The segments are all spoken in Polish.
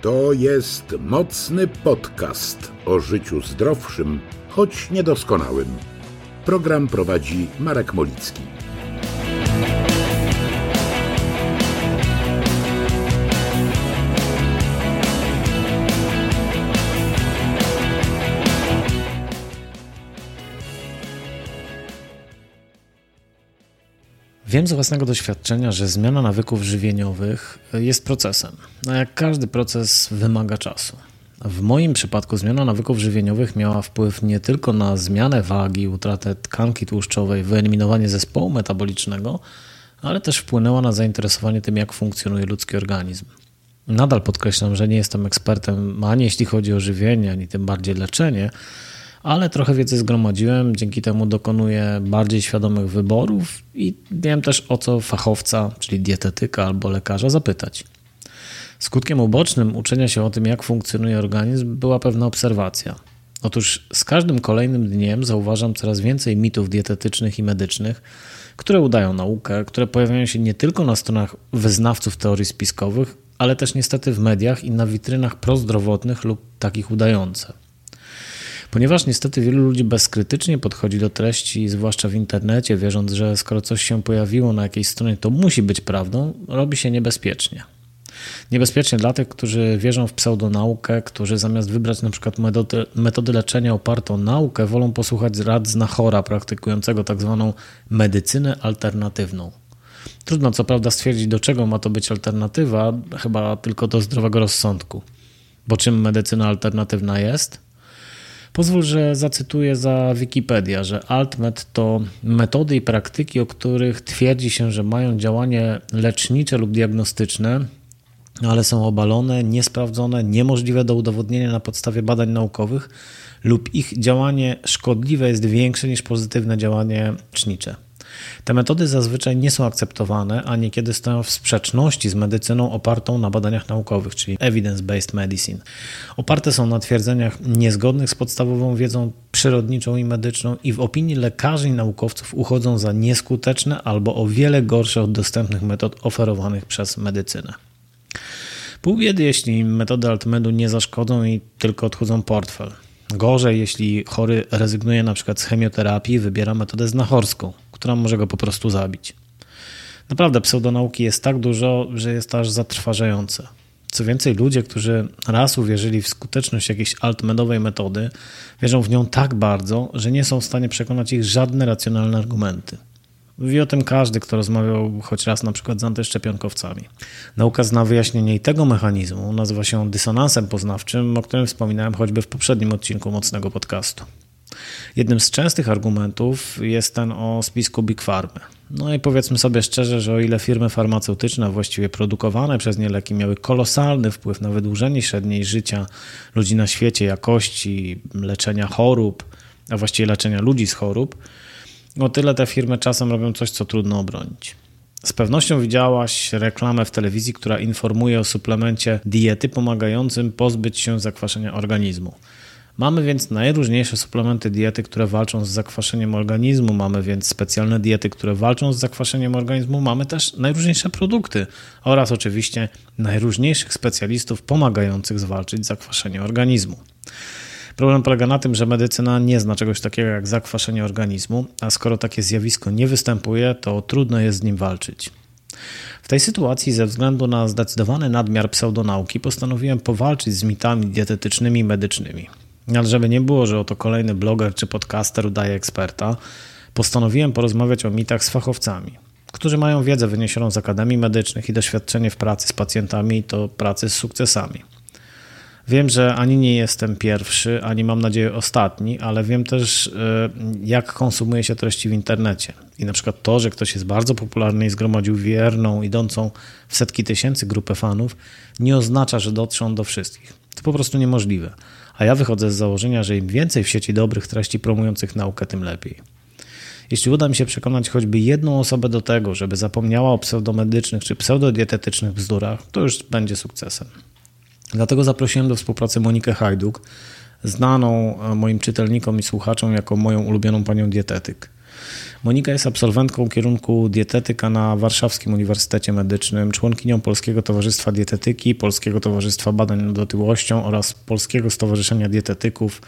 To jest mocny podcast o życiu zdrowszym, choć niedoskonałym. Program prowadzi Marek Molicki. Wiem z własnego doświadczenia, że zmiana nawyków żywieniowych jest procesem. A jak każdy proces wymaga czasu. W moim przypadku zmiana nawyków żywieniowych miała wpływ nie tylko na zmianę wagi, utratę tkanki tłuszczowej, wyeliminowanie zespołu metabolicznego, ale też wpłynęła na zainteresowanie tym, jak funkcjonuje ludzki organizm. Nadal podkreślam, że nie jestem ekspertem ani jeśli chodzi o żywienie, ani tym bardziej leczenie, ale trochę wiedzy zgromadziłem, dzięki temu dokonuję bardziej świadomych wyborów i wiem też o co fachowca, czyli dietetyka albo lekarza zapytać. Skutkiem ubocznym uczenia się o tym, jak funkcjonuje organizm, była pewna obserwacja. Otóż z każdym kolejnym dniem zauważam coraz więcej mitów dietetycznych i medycznych, które udają naukę, które pojawiają się nie tylko na stronach wyznawców teorii spiskowych, ale też niestety w mediach i na witrynach prozdrowotnych lub takich udające. Ponieważ niestety wielu ludzi bezkrytycznie podchodzi do treści, zwłaszcza w internecie, wierząc, że skoro coś się pojawiło na jakiejś stronie, to musi być prawdą, robi się niebezpiecznie. Niebezpiecznie dla tych, którzy wierzą w pseudonaukę, którzy zamiast wybrać na przykład metody, metody leczenia oparte o naukę, wolą posłuchać rad znachora praktykującego tak zwaną medycynę alternatywną. Trudno co prawda stwierdzić, do czego ma to być alternatywa, chyba tylko do zdrowego rozsądku. Bo czym medycyna alternatywna jest? Pozwól, że zacytuję za Wikipedia, że AltMed to metody i praktyki, o których twierdzi się, że mają działanie lecznicze lub diagnostyczne, ale są obalone, niesprawdzone, niemożliwe do udowodnienia na podstawie badań naukowych lub ich działanie szkodliwe jest większe niż pozytywne działanie lecznicze. Te metody zazwyczaj nie są akceptowane, a niekiedy stoją w sprzeczności z medycyną opartą na badaniach naukowych, czyli evidence-based medicine. Oparte są na twierdzeniach niezgodnych z podstawową wiedzą przyrodniczą i medyczną i w opinii lekarzy i naukowców uchodzą za nieskuteczne albo o wiele gorsze od dostępnych metod oferowanych przez medycynę. Pół biedy, jeśli metody Altmedu nie zaszkodzą i tylko odchudzą portfel. Gorzej, jeśli chory rezygnuje na przykład z chemioterapii, wybiera metodę znachorską, która może go po prostu zabić. Naprawdę pseudonauki jest tak dużo, że jest aż zatrważające. Co więcej, ludzie, którzy raz uwierzyli w skuteczność jakiejś altmedowej metody, wierzą w nią tak bardzo, że nie są w stanie przekonać ich żadne racjonalne argumenty. Wie o tym każdy, kto rozmawiał choć raz na przykład z antyszczepionkowcami. Nauka zna wyjaśnienie i tego mechanizmu. Nazywa się dysonansem poznawczym, o którym wspominałem choćby w poprzednim odcinku mocnego podcastu. Jednym z częstych argumentów jest ten o spisku Big Pharma. No i powiedzmy sobie szczerze, że o ile firmy farmaceutyczne, właściwie produkowane przez nie leki, miały kolosalny wpływ na wydłużenie średniej życia ludzi na świecie, jakości leczenia chorób, a właściwie leczenia ludzi z chorób, o tyle te firmy czasem robią coś, co trudno obronić. Z pewnością widziałaś reklamę w telewizji, która informuje o suplemencie diety pomagającym pozbyć się zakwaszenia organizmu. Mamy więc najróżniejsze suplementy diety, które walczą z zakwaszeniem organizmu, mamy więc specjalne diety, które walczą z zakwaszeniem organizmu, mamy też najróżniejsze produkty oraz oczywiście najróżniejszych specjalistów pomagających zwalczyć zakwaszenie organizmu. Problem polega na tym, że medycyna nie zna czegoś takiego jak zakwaszenie organizmu, a skoro takie zjawisko nie występuje, to trudno jest z nim walczyć. W tej sytuacji, ze względu na zdecydowany nadmiar pseudonauki, postanowiłem powalczyć z mitami dietetycznymi i medycznymi. Ale żeby nie było, że oto kolejny bloger czy podcaster udaje eksperta, postanowiłem porozmawiać o mitach z fachowcami, którzy mają wiedzę wyniesioną z akademii medycznych i doświadczenie w pracy z pacjentami, to pracy z sukcesami. Wiem, że ani nie jestem pierwszy, ani mam nadzieję ostatni, ale wiem też, e, jak konsumuje się treści w internecie. I na przykład to, że ktoś jest bardzo popularny i zgromadził wierną, idącą w setki tysięcy grupę fanów, nie oznacza, że dotrzą do wszystkich. Po prostu niemożliwe. A ja wychodzę z założenia, że im więcej w sieci dobrych treści promujących naukę, tym lepiej. Jeśli uda mi się przekonać choćby jedną osobę do tego, żeby zapomniała o pseudomedycznych czy pseudodietetycznych bzdurach, to już będzie sukcesem. Dlatego zaprosiłem do współpracy Monikę Hajduk, znaną e, moim czytelnikom i słuchaczom jako moją ulubioną panią dietetyk. Monika jest absolwentką kierunku dietetyka na Warszawskim Uniwersytecie Medycznym, członkinią Polskiego Towarzystwa Dietetyki, Polskiego Towarzystwa Badań nad Otyłością oraz Polskiego Stowarzyszenia Dietetyków,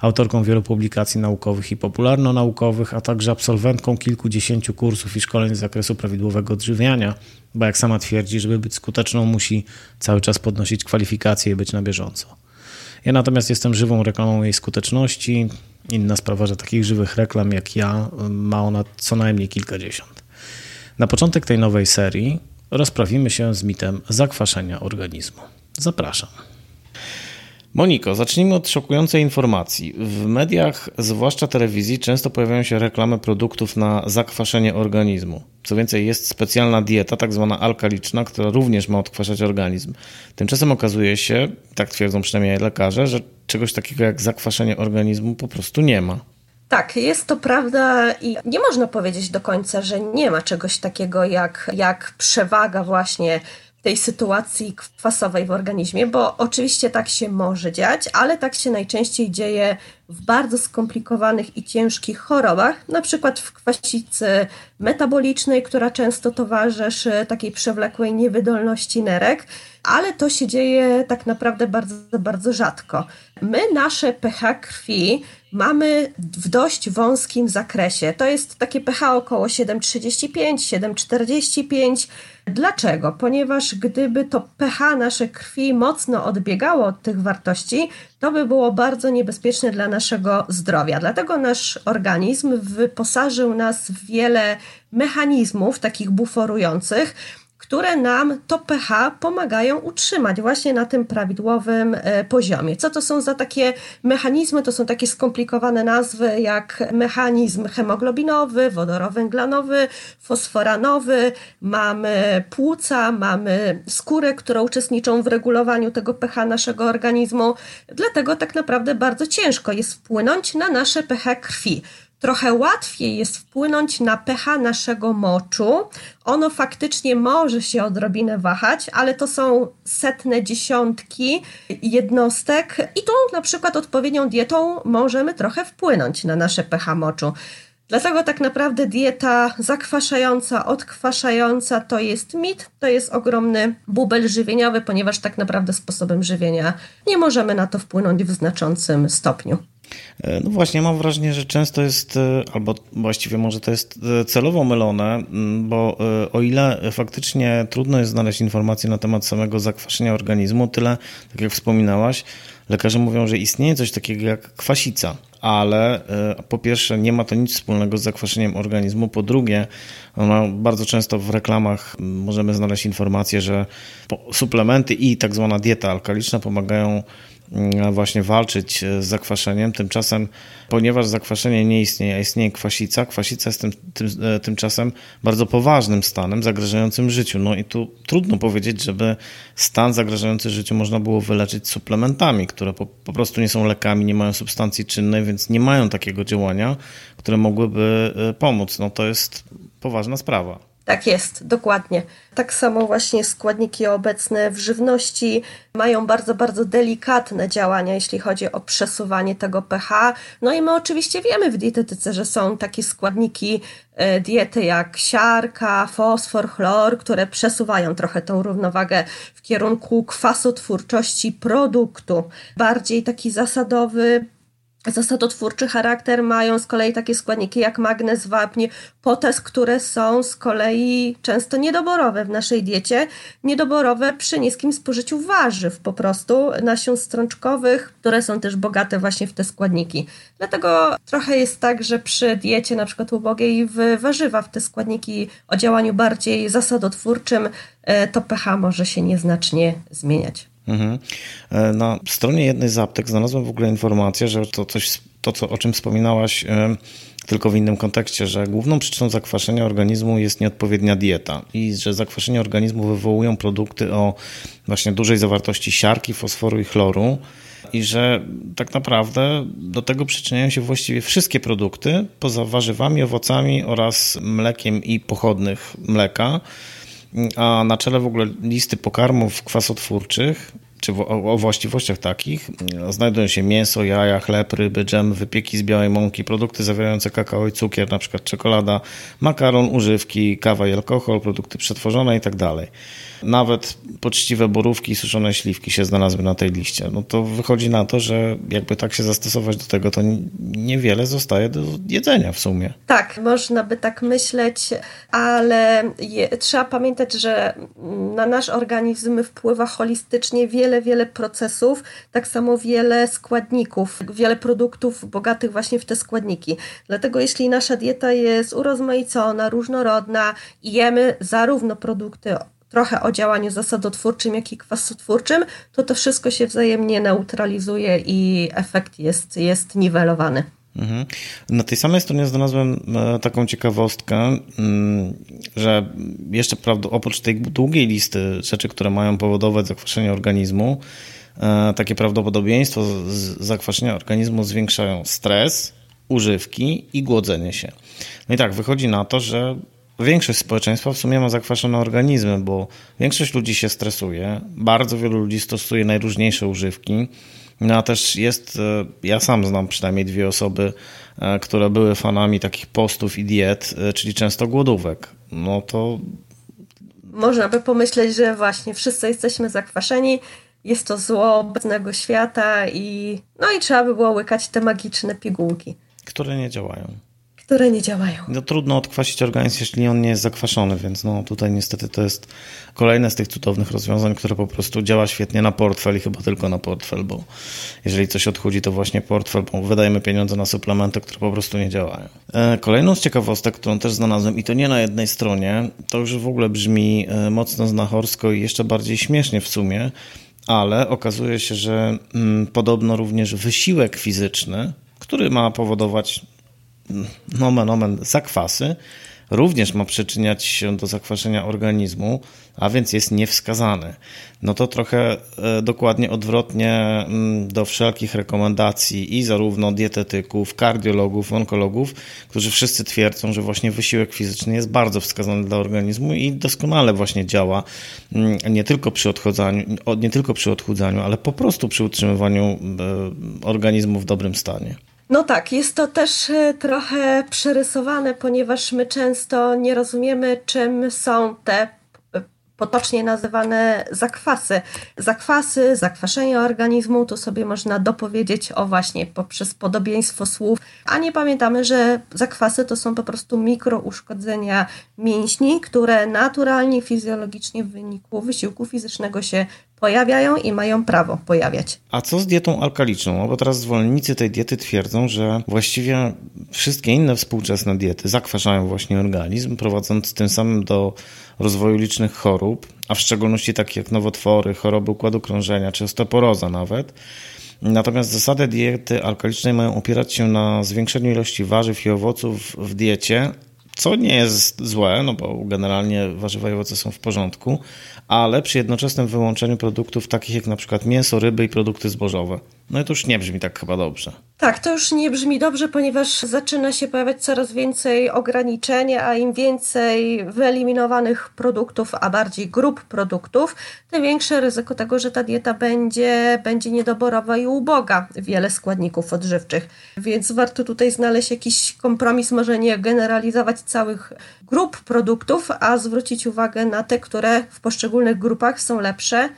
autorką wielu publikacji naukowych i popularno-naukowych, a także absolwentką kilkudziesięciu kursów i szkoleń z zakresu prawidłowego odżywiania, bo jak sama twierdzi, żeby być skuteczną musi cały czas podnosić kwalifikacje i być na bieżąco. Ja natomiast jestem żywą reklamą jej skuteczności. Inna sprawa, że takich żywych reklam jak ja ma ona co najmniej kilkadziesiąt. Na początek tej nowej serii rozprawimy się z mitem zakwaszenia organizmu. Zapraszam. Moniko, zacznijmy od szokującej informacji. W mediach, zwłaszcza telewizji, często pojawiają się reklamy produktów na zakwaszenie organizmu. Co więcej, jest specjalna dieta, tak zwana alkaliczna, która również ma odkwaszać organizm. Tymczasem okazuje się, tak twierdzą przynajmniej lekarze, że czegoś takiego jak zakwaszenie organizmu po prostu nie ma. Tak, jest to prawda i nie można powiedzieć do końca, że nie ma czegoś takiego jak, jak przewaga właśnie tej sytuacji kwasowej w organizmie, bo oczywiście tak się może dziać, ale tak się najczęściej dzieje w bardzo skomplikowanych i ciężkich chorobach, na przykład w kwasicy metabolicznej, która często towarzyszy takiej przewlekłej niewydolności nerek, ale to się dzieje tak naprawdę bardzo, bardzo rzadko. My nasze pH krwi mamy w dość wąskim zakresie. To jest takie pH około 7,35, 7,45. Dlaczego? Ponieważ gdyby to pH naszej krwi mocno odbiegało od tych wartości, to by było bardzo niebezpieczne dla naszego zdrowia. Dlatego nasz organizm wyposażył nas w wiele mechanizmów takich buforujących, które nam to pH pomagają utrzymać właśnie na tym prawidłowym e, poziomie. Co to są za takie mechanizmy? To są takie skomplikowane nazwy jak mechanizm hemoglobinowy, wodorowęglanowy, fosforanowy, mamy płuca, mamy skórę, które uczestniczą w regulowaniu tego pH naszego organizmu. Dlatego tak naprawdę bardzo ciężko jest wpłynąć na nasze pH krwi trochę łatwiej jest wpłynąć na pH naszego moczu. Ono faktycznie może się odrobinę wahać, ale to są setne dziesiątki jednostek i tu na przykład odpowiednią dietą możemy trochę wpłynąć na nasze pH moczu. Dlatego tak naprawdę dieta zakwaszająca, odkwaszająca to jest mit, to jest ogromny bubel żywieniowy, ponieważ tak naprawdę sposobem żywienia nie możemy na to wpłynąć w znaczącym stopniu. E, no właśnie, mam wrażenie, że często jest, e, albo właściwie może to jest e, celowo mylone, bo o ile faktycznie trudno jest znaleźć informacje na temat samego zakwaszenia organizmu, tyle, tak jak wspominałaś, lekarze mówią, że istnieje coś takiego jak kwasica, ale po pierwsze nie ma to nic wspólnego z zakwaszeniem organizmu, po drugie no, bardzo często w reklamach możemy znaleźć informacje, że suplementy i tak zwana dieta alkaliczna pomagają Mm, właśnie walczyć e, z zakwaszeniem. Tymczasem, ponieważ zakwaszenie nie istnieje, a istnieje kwasica, kwasica jest tym, tym, e, tymczasem bardzo poważnym stanem zagrażającym życiu. No i tu trudno powiedzieć, żeby stan zagrażający życiu można było wyleczyć suplementami, które po, po prostu nie są lekami, nie mają substancji czynnej, więc nie mają takiego działania, które mogłyby e, pomóc. No to jest poważna sprawa. Tak jest, dokładnie. Tak samo właśnie składniki obecne w żywności mają bardzo, bardzo delikatne działania, jeśli chodzi o przesuwanie tego pH. No i my oczywiście wiemy w dietetyce, że są takie składniki e, diety jak siarka, fosfor, chlor, które przesuwają trochę tą równowagę w kierunku kwasotwórczości produktu. Bardziej taki zasadowy Zasadotwórczy charakter mają z kolei takie składniki jak magnez, wapń, potas, które są z kolei często niedoborowe w naszej diecie, niedoborowe przy niskim spożyciu warzyw po prostu, nasion strączkowych, które są też bogate właśnie w te składniki. Dlatego trochę jest tak, że przy diecie na przykład ubogiej w warzywa, w te składniki o działaniu bardziej zasadotwórczym, e, to pH może się nieznacznie zmieniać. Mhm. E, na stronie jednej z aptek znalazłem w ogóle informację, że to coś, to co, o czym wspominałaś, e, tylko w innym kontekście, że główną przyczyną zakwaszenia organizmu jest nieodpowiednia dieta i że zakwaszenie organizmu wywołują produkty o właśnie dużej zawartości siarki, fosforu i chloru i że tak naprawdę do tego przyczyniają się właściwie wszystkie produkty poza warzywami, owocami oraz mlekiem i pochodnych mleka a na czele w ogóle listy pokarmów kwasotwórczych czy o, o, właściwościach takich znajdują się mięso, jaja, chleb, ryby, dżem, wypieki z białej mąki, produkty zawierające kakao i cukier, na przykład czekolada, makaron, używki, kawa i alkohol, produkty przetworzone i tak dalej nawet poczciwe borówki i suszone śliwki się znalazły na tej liście. No to wychodzi na to, że jakby tak się zastosować do tego, to niewiele zostaje do jedzenia w sumie. Tak, można by tak myśleć, ale je, trzeba pamiętać, że na nasz organizm wpływa holistycznie wiele, wiele procesów, tak samo wiele składników, wiele produktów bogatych właśnie w te składniki. Dlatego jeśli nasza dieta jest urozmaicona, różnorodna i jemy zarówno produkty trochę o działaniu zasadotwórczym, jak i kwasotwórczym, to to wszystko się wzajemnie neutralizuje i efekt jest, jest niwelowany. Mhm. Na tej samej stronie znalazłem e, taką ciekawostkę, mm, że jeszcze prawda, oprócz tej długiej listy rzeczy, które mają powodować zakwaszenie organizmu, e, takie prawdopodobieństwo zakwaszenia organizmu zwiększają stres, używki i głodzenie się. No i tak, wychodzi na to, że większość społeczeństwa w sumie ma zakwaszone organizmy, bo większość ludzi się stresuje, bardzo wielu ludzi stosuje najróżniejsze używki. No a też jest, e, ja sam znam przynajmniej dwie osoby, e, które były fanami takich postów i diet, e, czyli często głodówek. No to. Można by pomyśleć, że właśnie wszyscy jesteśmy zakwaszeni, jest to zło obecnego świata i no i trzeba by było łykać te magiczne pigułki. Które nie działają które nie działają. No, trudno odkwasić organizm, jeśli on nie jest zakwaszony, więc no, tutaj niestety to jest kolejne z tych cudownych rozwiązań, które po prostu działa świetnie na portfel i chyba tylko na portfel, bo jeżeli coś odchudzi, to właśnie portfel, bo wydajemy pieniądze na suplementy, które po prostu nie działają. E, kolejną z ciekawostek, którą też znalazłem i to nie na jednej stronie, to już w ogóle brzmi e, mocno znachorsko i jeszcze bardziej śmiesznie w sumie, ale okazuje się, że mm, podobno również wysiłek fizyczny, który ma powodować nomen omen zakwasy, również ma przyczyniać się do zakwaszenia organizmu, a więc jest niewskazany. No to trochę e, dokładnie odwrotnie mm, do wszelkich rekomendacji i zarówno dietetyków, kardiologów, onkologów, którzy wszyscy twierdzą, że właśnie wysiłek fizyczny jest bardzo wskazany dla organizmu i doskonale właśnie działa mm, nie tylko przy odchudzaniu, nie tylko przy odchudzaniu, ale po prostu przy utrzymywaniu e, organizmu w dobrym stanie. No tak, jest to też e, trochę przerysowane, ponieważ my często nie rozumiemy, czym są te potocznie nazywane zakwasy. Zakwasy, zakwaszenie organizmu, to sobie można dopowiedzieć o właśnie poprzez podobieństwo słów, a nie pamiętamy, że zakwasy to są po prostu mikrouszkodzenia mięśni, które naturalnie, fizjologicznie w wyniku wysiłku fizycznego się pojawiają i mają prawo pojawiać. A co z dietą alkaliczną? Bo teraz zwolennicy tej diety twierdzą, że właściwie wszystkie inne współczesne diety zakwaszają właśnie organizm, prowadząc tym samym do rozwoju licznych chorób, a w szczególności takich jak nowotwory, choroby układu krążenia czy osteoporoza nawet. Natomiast zasady diety alkalicznej mają opierać się na zwiększeniu ilości warzyw i owoców w diecie, co nie jest złe, no bo generalnie warzywa i owoce są w porządku, ale przy jednoczesnym wyłączeniu produktów takich jak na przykład mięso, ryby i produkty zbożowe. No i to już nie brzmi tak chyba dobrze. Tak, to już nie brzmi dobrze, ponieważ zaczyna się pojawiać coraz więcej ograniczeń, a im więcej wyeliminowanych produktów, a bardziej grup produktów, tym większe ryzyko tego, że ta dieta będzie, będzie niedoborowa i uboga wiele składników odżywczych. Więc warto tutaj znaleźć jakiś kompromis, może nie generalizować całych grup produktów, a zwrócić uwagę na te, które w poszczególnych grupach są lepsze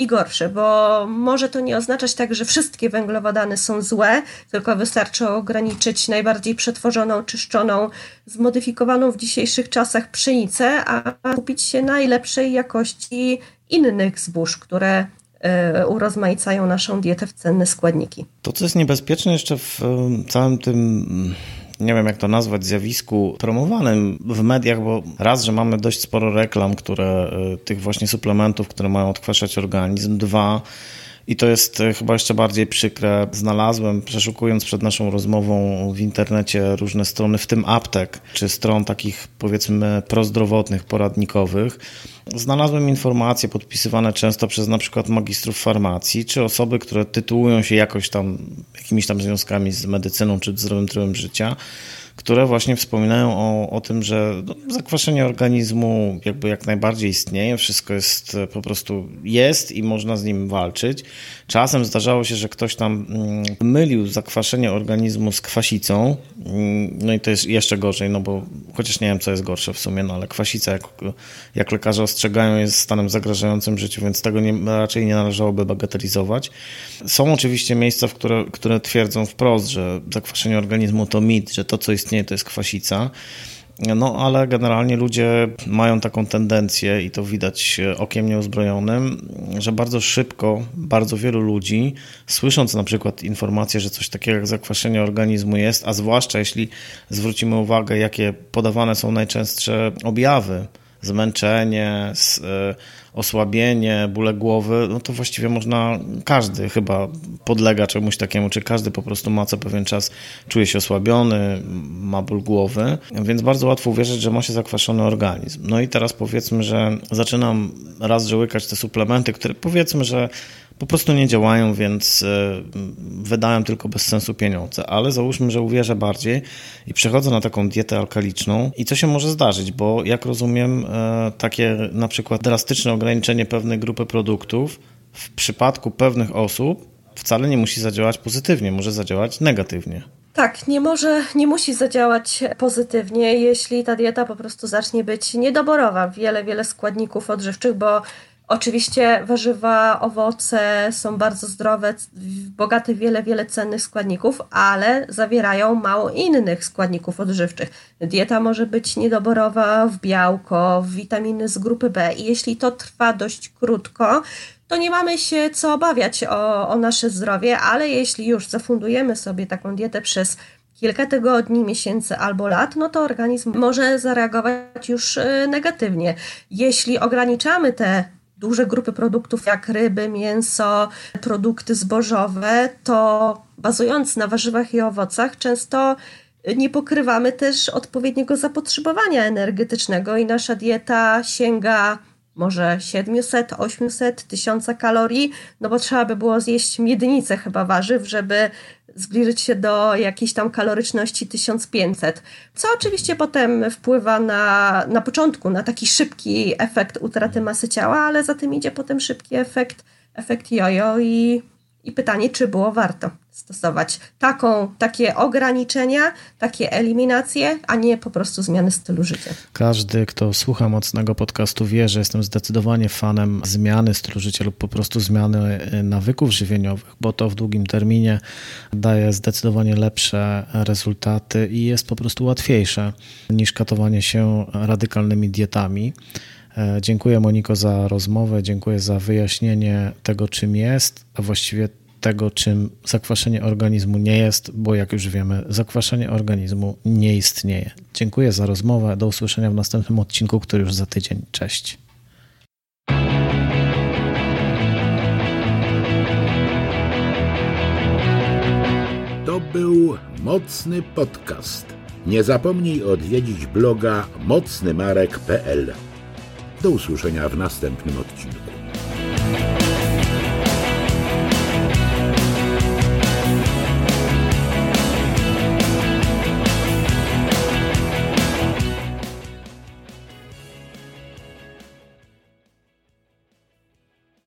i gorsze, bo może to nie oznaczać tak, że wszystkie węglowodany są złe, tylko wystarczy ograniczyć najbardziej przetworzoną, czyszczoną, zmodyfikowaną w dzisiejszych czasach pszenicę, a kupić się najlepszej jakości innych zbóż, które e, urozmaicają naszą dietę w cenne składniki. To, co jest niebezpieczne jeszcze w całym tym nie wiem jak to nazwać, zjawisku promowanym w mediach, bo raz, że mamy dość sporo reklam, które y, tych właśnie suplementów, które mają odkwaszać organizm, dwa, i to jest y, chyba jeszcze bardziej przykre. Znalazłem, przeszukując przed naszą rozmową w internecie różne strony, w tym aptek, czy stron takich powiedzmy prozdrowotnych, poradnikowych, Znalazłem informacje podpisywane często przez na przykład magistrów farmacji, czy osoby, które tytułują się jakoś tam, jakimiś tam związkami z medycyną czy zdrowym trybem życia, które właśnie wspominają o, o tym, że no, zakwaszenie organizmu jakby jak najbardziej istnieje, wszystko jest po prostu jest i można z nim walczyć. Czasem zdarzało się, że ktoś tam mm, mylił zakwaszenie organizmu z kwasicą, mm, no i to jest jeszcze gorzej, no bo chociaż nie wiem, co jest gorsze w sumie, no ale kwasica, jak, jak lekarze ostrzegają, jest stanem zagrażającym życiu, więc tego nie, raczej nie należałoby bagatelizować. Są oczywiście miejsca, w które, które twierdzą wprost, że zakwaszenie organizmu to mit, że to, co istnieje, to jest kwasica. No, ale generalnie ludzie mają taką tendencję, i to widać okiem nieuzbrojonym, że bardzo szybko, bardzo wielu ludzi, słysząc na przykład informację, że coś takiego jak zakwaszenie organizmu jest, a zwłaszcza jeśli zwrócimy uwagę, jakie podawane są najczęstsze objawy, zmęczenie, e, osłabienie, bóle głowy, no to właściwie można, każdy chyba podlega czemuś takiemu, czy każdy po prostu ma co pewien czas, czuje się osłabiony, ma ból głowy, więc bardzo łatwo uwierzyć, że ma się zakwaszony organizm. No i teraz powiedzmy, że zaczynam raz, że łykać te suplementy, które powiedzmy, że po prostu nie działają, więc e, wydają tylko bez sensu pieniądze. Ale załóżmy, że uwierzę bardziej i przechodzę na taką dietę alkaliczną i co się może zdarzyć, bo jak rozumiem, e, takie na przykład drastyczne ograniczenie pewnej grupy produktów w przypadku pewnych osób wcale nie musi zadziałać pozytywnie, może zadziałać negatywnie. Tak, nie może, nie musi zadziałać pozytywnie, jeśli ta dieta po prostu zacznie być niedoborowa. Wiele, wiele składników odżywczych, bo Oczywiście warzywa, owoce są bardzo zdrowe, bogate w wiele, wiele cennych składników, ale zawierają mało innych składników odżywczych. Dieta może być niedoborowa w białko, w witaminy z grupy B i jeśli to trwa dość krótko, to nie mamy się co obawiać o, o nasze zdrowie, ale jeśli już zafundujemy sobie taką dietę przez kilka tygodni, miesięcy albo lat, no to organizm może zareagować już y, negatywnie. Jeśli ograniczamy te duże grupy produktów jak ryby, mięso, produkty zbożowe, to bazując na warzywach i owocach, często nie pokrywamy też odpowiedniego zapotrzebowania energetycznego i nasza dieta sięga może 700, 800, 1000 kalorii, no bo trzeba by było zjeść miednicę chyba warzyw, żeby zbliżyć się do jakiejś tam kaloryczności 1500, co oczywiście potem wpływa na, na początku na taki szybki efekt utraty masy ciała, ale za tym idzie potem szybki efekt, efekt jojo i i pytanie, czy było warto stosować taką, takie ograniczenia, takie eliminacje, a nie po prostu zmiany stylu życia. Każdy, kto słucha mocnego podcastu, wie, że jestem zdecydowanie fanem zmiany stylu życia lub po prostu zmiany y, nawyków żywieniowych, bo to w długim terminie daje zdecydowanie lepsze rezultaty i jest po prostu łatwiejsze niż katowanie się radykalnymi dietami. E, dziękuję Moniko za rozmowę, dziękuję za wyjaśnienie tego, czym jest, a właściwie tego, czym zakwaszenie organizmu nie jest, bo jak już wiemy, zakwaszenie organizmu nie istnieje. Dziękuję za rozmowę. Do usłyszenia w następnym odcinku, który już za tydzień. Cześć. To był mocny podcast. Nie zapomnij odwiedzić bloga mocnymarek.pl. Do usłyszenia w następnym odcinku.